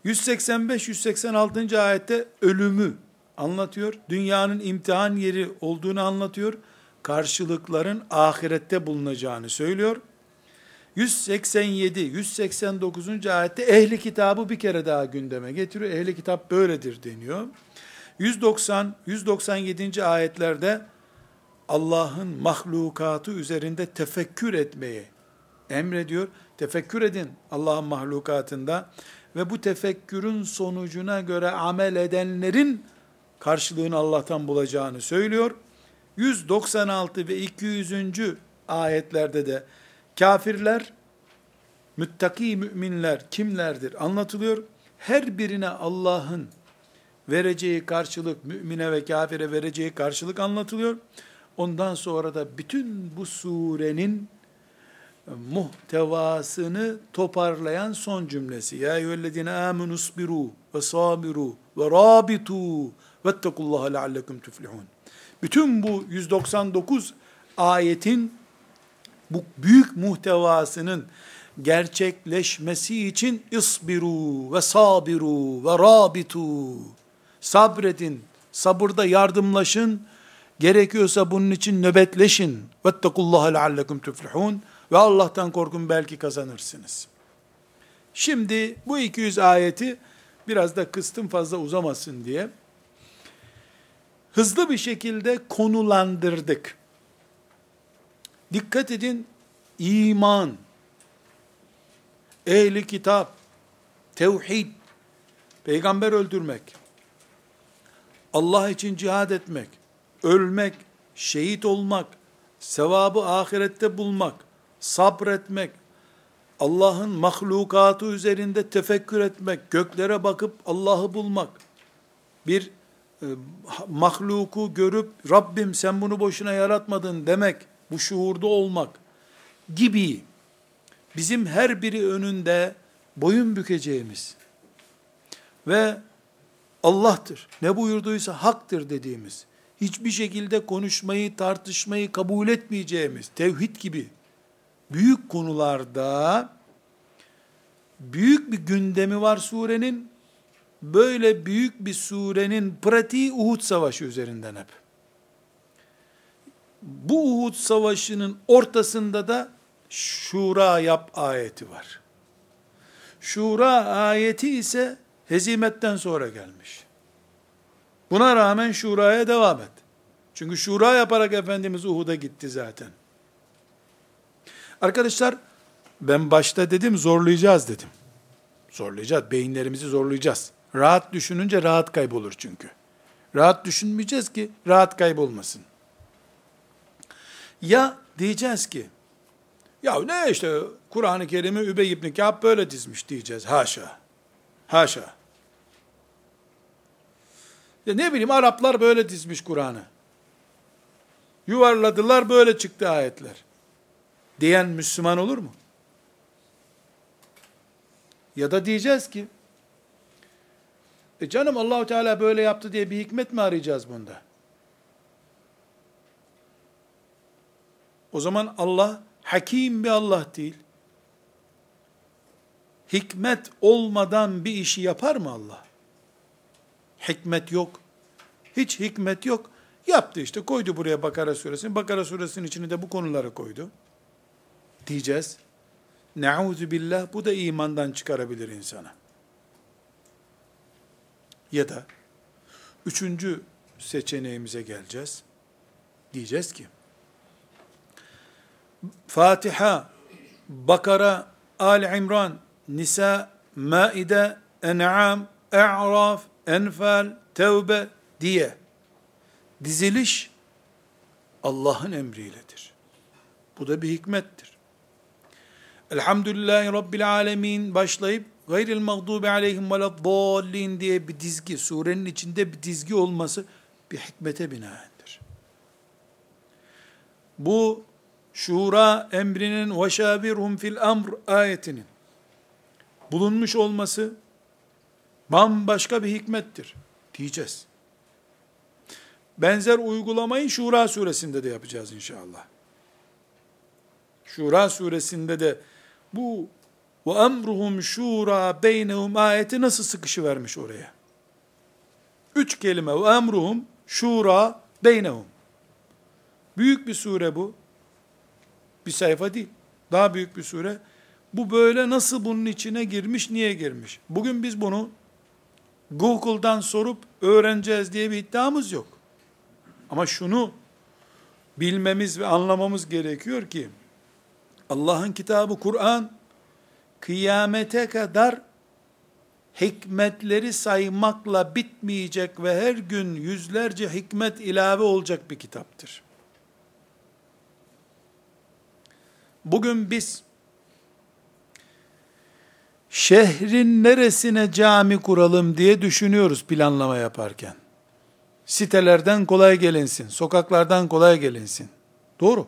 185, 186. ayette ölümü anlatıyor. Dünyanın imtihan yeri olduğunu anlatıyor. Karşılıkların ahirette bulunacağını söylüyor. 187, 189. ayette ehli kitabı bir kere daha gündeme getiriyor. Ehli kitap böyledir deniyor. 190, 197. ayetlerde Allah'ın mahlukatı üzerinde tefekkür etmeyi emrediyor. Tefekkür edin Allah'ın mahlukatında ve bu tefekkürün sonucuna göre amel edenlerin karşılığını Allah'tan bulacağını söylüyor. 196 ve 200. ayetlerde de Kafirler, müttaki müminler kimlerdir anlatılıyor. Her birine Allah'ın vereceği karşılık, mümine ve kafire vereceği karşılık anlatılıyor. Ondan sonra da bütün bu surenin muhtevasını toparlayan son cümlesi. Ya eyyühellezine aminu sbiru ve sabiru ve rabitu vettekullaha leallekum tuflihun. Bütün bu 199 ayetin bu büyük muhtevasının gerçekleşmesi için isbiru ve sabiru ve rabitu sabredin, sabırda yardımlaşın, gerekiyorsa bunun için nöbetleşin. Vettekullaha leallekum tuflihun ve Allah'tan korkun belki kazanırsınız. Şimdi bu 200 ayeti biraz da kıstım fazla uzamasın diye hızlı bir şekilde konulandırdık. Dikkat edin, iman, ehli kitap, tevhid, peygamber öldürmek, Allah için cihad etmek, ölmek, şehit olmak, sevabı ahirette bulmak, sabretmek, Allah'ın mahlukatı üzerinde tefekkür etmek, göklere bakıp Allah'ı bulmak, bir e, mahluku görüp Rabbim sen bunu boşuna yaratmadın demek, bu şuurda olmak gibi bizim her biri önünde boyun bükeceğimiz ve Allah'tır, ne buyurduysa haktır dediğimiz, hiçbir şekilde konuşmayı, tartışmayı kabul etmeyeceğimiz, tevhid gibi büyük konularda büyük bir gündemi var surenin. Böyle büyük bir surenin pratiği Uhud Savaşı üzerinden hep. Bu Uhud Savaşı'nın ortasında da Şura yap ayeti var. Şura ayeti ise hezimetten sonra gelmiş. Buna rağmen Şura'ya devam et. Çünkü Şura yaparak Efendimiz Uhud'a gitti zaten. Arkadaşlar ben başta dedim zorlayacağız dedim. Zorlayacağız. Beyinlerimizi zorlayacağız. Rahat düşününce rahat kaybolur çünkü. Rahat düşünmeyeceğiz ki rahat kaybolmasın. Ya diyeceğiz ki ya ne işte Kur'an-ı Kerim'i Übey ibn Kâb böyle dizmiş diyeceğiz. Haşa. Haşa. Ya ne bileyim Araplar böyle dizmiş Kur'an'ı. Yuvarladılar böyle çıktı ayetler. Diyen Müslüman olur mu? Ya da diyeceğiz ki, e canım Allahu Teala böyle yaptı diye bir hikmet mi arayacağız bunda? O zaman Allah hakim bir Allah değil. Hikmet olmadan bir işi yapar mı Allah? Hikmet yok. Hiç hikmet yok. Yaptı işte koydu buraya Bakara suresini. Bakara suresinin içine de bu konuları koydu. Diyeceğiz. Neuzu billah bu da imandan çıkarabilir insana. Ya da üçüncü seçeneğimize geleceğiz. Diyeceğiz ki Fatiha, Bakara, Ali İmran, Nisa, Maide, En'am, E'raf, Enfal, Tevbe diye diziliş Allah'ın emriyledir. Bu da bir hikmettir. Elhamdülillahi Rabbil Alemin başlayıp gayril mağdubi aleyhim veleddallin diye bir dizgi, surenin içinde bir dizgi olması bir hikmete binaendir. Bu şura emrinin ve şabirhum fil amr ayetinin bulunmuş olması bambaşka bir hikmettir diyeceğiz. Benzer uygulamayı Şura suresinde de yapacağız inşallah. Şura suresinde de bu ve emruhum şura beynehum ayeti nasıl sıkışı vermiş oraya? Üç kelime ve emruhum şura beynehum. Büyük bir sure bu. Bir sayfa değil. Daha büyük bir sure. Bu böyle nasıl bunun içine girmiş, niye girmiş? Bugün biz bunu Google'dan sorup öğreneceğiz diye bir iddiamız yok. Ama şunu bilmemiz ve anlamamız gerekiyor ki Allah'ın kitabı Kur'an kıyamete kadar hikmetleri saymakla bitmeyecek ve her gün yüzlerce hikmet ilave olacak bir kitaptır. Bugün biz şehrin neresine cami kuralım diye düşünüyoruz planlama yaparken. Sitelerden kolay gelinsin, sokaklardan kolay gelinsin. Doğru.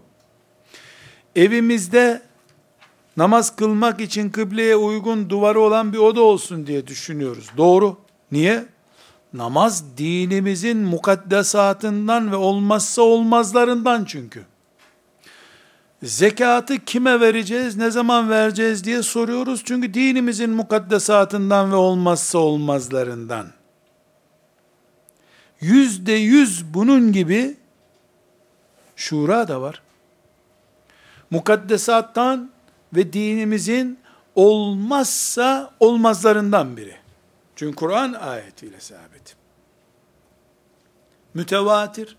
Evimizde namaz kılmak için kıbleye uygun duvarı olan bir oda olsun diye düşünüyoruz. Doğru. Niye? Namaz dinimizin mukaddesatından ve olmazsa olmazlarından çünkü. Zekatı kime vereceğiz, ne zaman vereceğiz diye soruyoruz. Çünkü dinimizin mukaddesatından ve olmazsa olmazlarından. Yüzde yüz bunun gibi şura da var. Mukaddesattan ve dinimizin olmazsa olmazlarından biri. Çünkü Kur'an ayetiyle sabit. Mütevatir,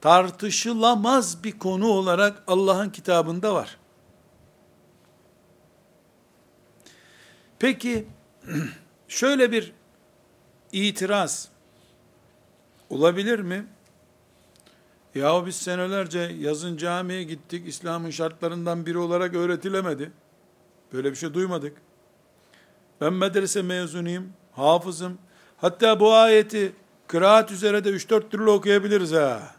tartışılamaz bir konu olarak Allah'ın kitabında var. Peki, şöyle bir itiraz olabilir mi? Yahu biz senelerce yazın camiye gittik, İslam'ın şartlarından biri olarak öğretilemedi. Böyle bir şey duymadık. Ben medrese mezunuyum, hafızım. Hatta bu ayeti kıraat üzere de 3-4 türlü okuyabiliriz ha.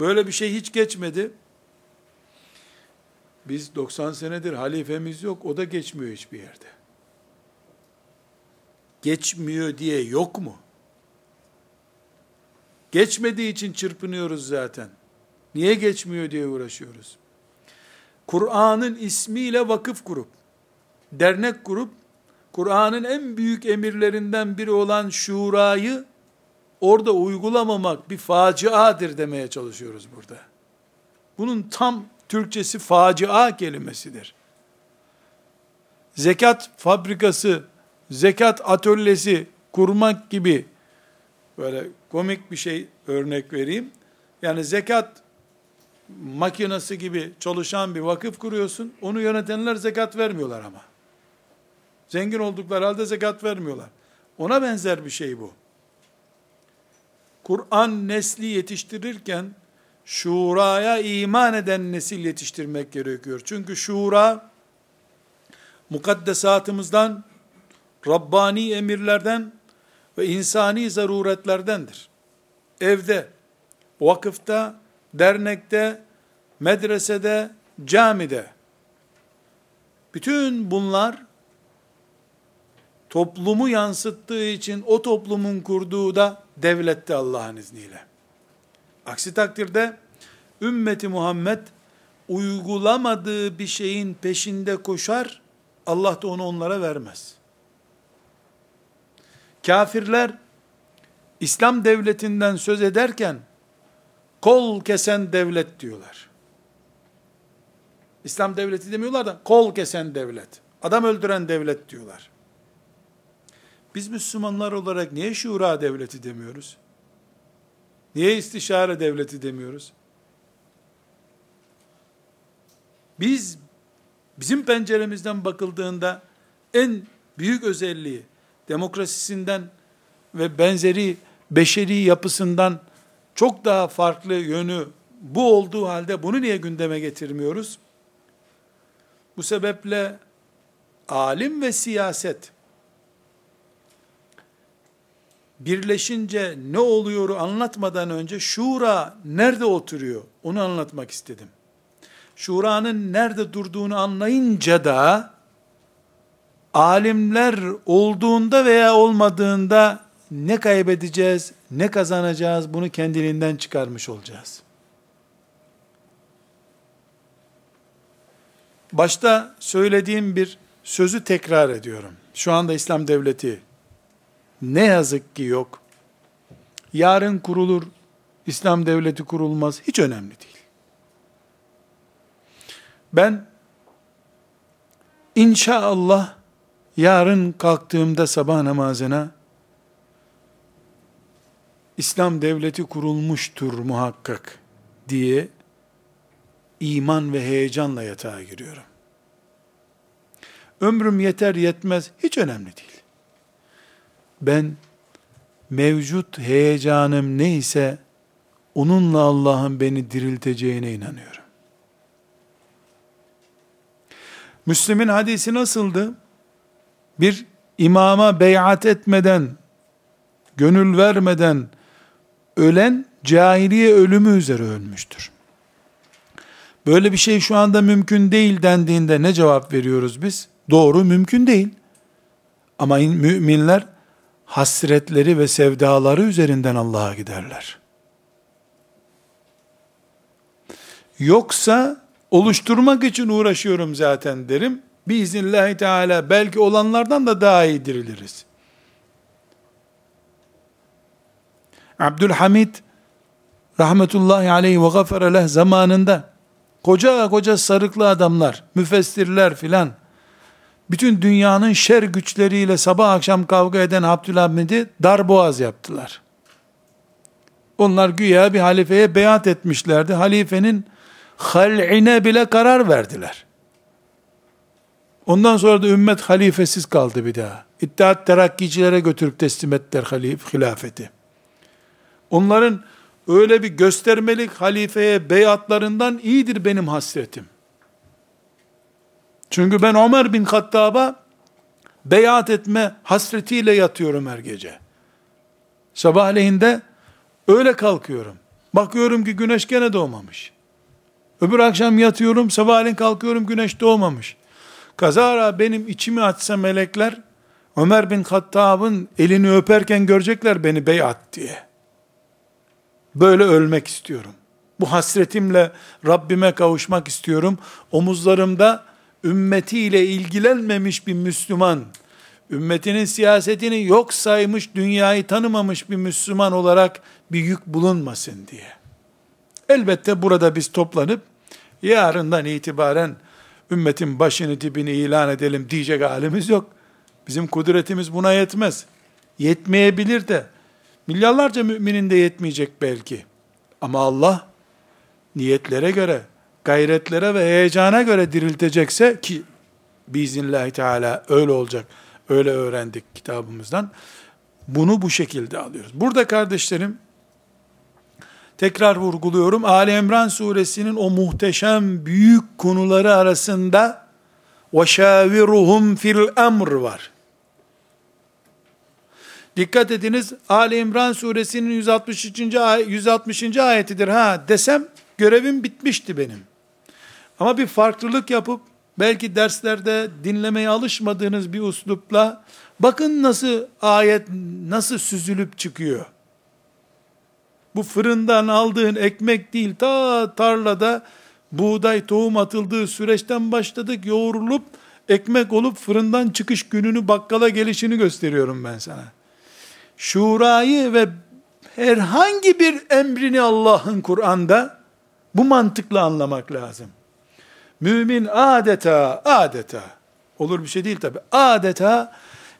Böyle bir şey hiç geçmedi. Biz 90 senedir halifemiz yok, o da geçmiyor hiçbir yerde. Geçmiyor diye yok mu? Geçmediği için çırpınıyoruz zaten. Niye geçmiyor diye uğraşıyoruz. Kur'an'ın ismiyle vakıf kurup, dernek kurup, Kur'an'ın en büyük emirlerinden biri olan şurayı orada uygulamamak bir faciadır demeye çalışıyoruz burada. Bunun tam Türkçesi facia kelimesidir. Zekat fabrikası, zekat atölyesi kurmak gibi böyle komik bir şey örnek vereyim. Yani zekat makinesi gibi çalışan bir vakıf kuruyorsun. Onu yönetenler zekat vermiyorlar ama. Zengin oldukları halde zekat vermiyorlar. Ona benzer bir şey bu. Kur'an nesli yetiştirirken şuraya iman eden nesil yetiştirmek gerekiyor. Çünkü şura mukaddesatımızdan, Rabbani emirlerden ve insani zaruretlerdendir. Evde, vakıfta, dernekte, medresede, camide bütün bunlar toplumu yansıttığı için o toplumun kurduğu da devlette Allah'ın izniyle. Aksi takdirde ümmeti Muhammed uygulamadığı bir şeyin peşinde koşar, Allah da onu onlara vermez. Kafirler İslam devletinden söz ederken kol kesen devlet diyorlar. İslam devleti demiyorlar da kol kesen devlet, adam öldüren devlet diyorlar. Biz Müslümanlar olarak niye şura devleti demiyoruz? Niye istişare devleti demiyoruz? Biz bizim penceremizden bakıldığında en büyük özelliği demokrasisinden ve benzeri beşeri yapısından çok daha farklı yönü bu olduğu halde bunu niye gündeme getirmiyoruz? Bu sebeple alim ve siyaset birleşince ne oluyor anlatmadan önce şura nerede oturuyor onu anlatmak istedim. Şuranın nerede durduğunu anlayınca da alimler olduğunda veya olmadığında ne kaybedeceğiz, ne kazanacağız bunu kendiliğinden çıkarmış olacağız. Başta söylediğim bir sözü tekrar ediyorum. Şu anda İslam devleti ne yazık ki yok. Yarın kurulur, İslam devleti kurulmaz, hiç önemli değil. Ben inşallah yarın kalktığımda sabah namazına İslam devleti kurulmuştur muhakkak diye iman ve heyecanla yatağa giriyorum. Ömrüm yeter yetmez hiç önemli değil. Ben mevcut heyecanım neyse onunla Allah'ın beni dirilteceğine inanıyorum. Müslim'in hadisi nasıldı? Bir imama beyat etmeden, gönül vermeden ölen cahiliye ölümü üzere ölmüştür. Böyle bir şey şu anda mümkün değil dendiğinde ne cevap veriyoruz biz? Doğru mümkün değil. Ama müminler hasretleri ve sevdaları üzerinden Allah'a giderler. Yoksa oluşturmak için uğraşıyorum zaten derim. Biiznillahü teala belki olanlardan da daha iyi diriliriz. Abdülhamid rahmetullahi aleyhi ve gafere leh zamanında koca koca sarıklı adamlar, müfessirler filan bütün dünyanın şer güçleriyle sabah akşam kavga eden Abdülhamid'i darboğaz yaptılar. Onlar güya bir halifeye beyat etmişlerdi. Halifenin hal'ine bile karar verdiler. Ondan sonra da ümmet halifesiz kaldı bir daha. İttihat terakkicilere götürüp teslim ettiler halif, hilafeti. Onların öyle bir göstermelik halifeye beyatlarından iyidir benim hasretim. Çünkü ben Ömer bin Hattab'a beyat etme hasretiyle yatıyorum her gece. Sabahleyinde öyle kalkıyorum. Bakıyorum ki güneş gene doğmamış. Öbür akşam yatıyorum, sabahleyin kalkıyorum güneş doğmamış. Kazara benim içimi açsa melekler, Ömer bin Hattab'ın elini öperken görecekler beni beyat diye. Böyle ölmek istiyorum. Bu hasretimle Rabbime kavuşmak istiyorum. Omuzlarımda ümmetiyle ilgilenmemiş bir Müslüman, ümmetinin siyasetini yok saymış, dünyayı tanımamış bir Müslüman olarak bir yük bulunmasın diye. Elbette burada biz toplanıp yarından itibaren ümmetin başını dibini ilan edelim diyecek halimiz yok. Bizim kudretimiz buna yetmez. Yetmeyebilir de. Milyarlarca müminin de yetmeyecek belki. Ama Allah niyetlere göre, gayretlere ve heyecana göre diriltecekse ki biiznillahü teala öyle olacak. Öyle öğrendik kitabımızdan. Bunu bu şekilde alıyoruz. Burada kardeşlerim tekrar vurguluyorum. Ali İmran suresinin o muhteşem büyük konuları arasında وَشَاوِرُهُمْ fil emr var. Dikkat ediniz Ali İmran suresinin 163. 160. ayetidir ha desem görevim bitmişti benim. Ama bir farklılık yapıp belki derslerde dinlemeye alışmadığınız bir uslupla bakın nasıl ayet nasıl süzülüp çıkıyor. bu fırından aldığın ekmek değil ta tarlada buğday tohum atıldığı süreçten başladık yoğrulup ekmek olup fırından çıkış gününü bakkala gelişini gösteriyorum ben sana. Şurayı ve herhangi bir emrini Allah'ın Kur'an'da bu mantıkla anlamak lazım. Mümin adeta, adeta, olur bir şey değil tabi, adeta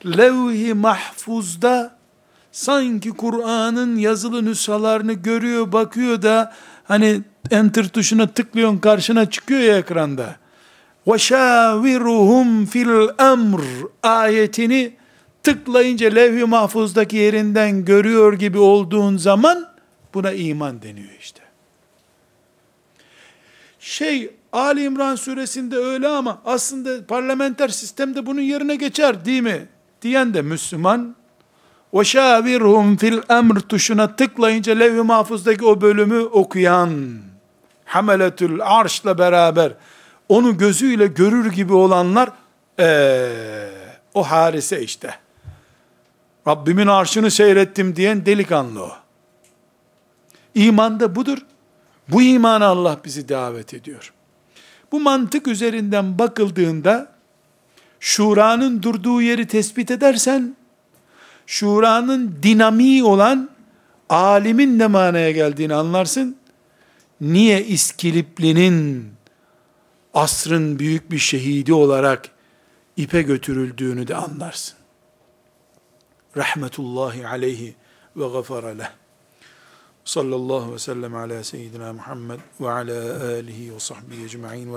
levh-i mahfuzda sanki Kur'an'ın yazılı nüshalarını görüyor, bakıyor da hani enter tuşuna tıklıyorsun karşına çıkıyor ya ekranda. وَشَاوِرُهُمْ fil emr ayetini tıklayınca levh-i mahfuzdaki yerinden görüyor gibi olduğun zaman buna iman deniyor işte. Şey Ali İmran suresinde öyle ama aslında parlamenter sistemde bunun yerine geçer değil mi? Diyen de Müslüman. o şavirhum fil emr tuşuna tıklayınca levh-i mahfuzdaki o bölümü okuyan, hameletül arşla beraber onu gözüyle görür gibi olanlar, ee, o harise işte. Rabbimin arşını seyrettim diyen delikanlı o. İman da budur. Bu imana Allah bizi davet ediyor. Bu mantık üzerinden bakıldığında şuranın durduğu yeri tespit edersen şuranın dinamiği olan alimin ne manaya geldiğini anlarsın. Niye İskilipli'nin asrın büyük bir şehidi olarak ipe götürüldüğünü de anlarsın. Rahmetullahi aleyhi ve gafara leh. Sallallahu ve sellem ala seyyidina Muhammed ve ala alihi ve sahbihi ecma'in.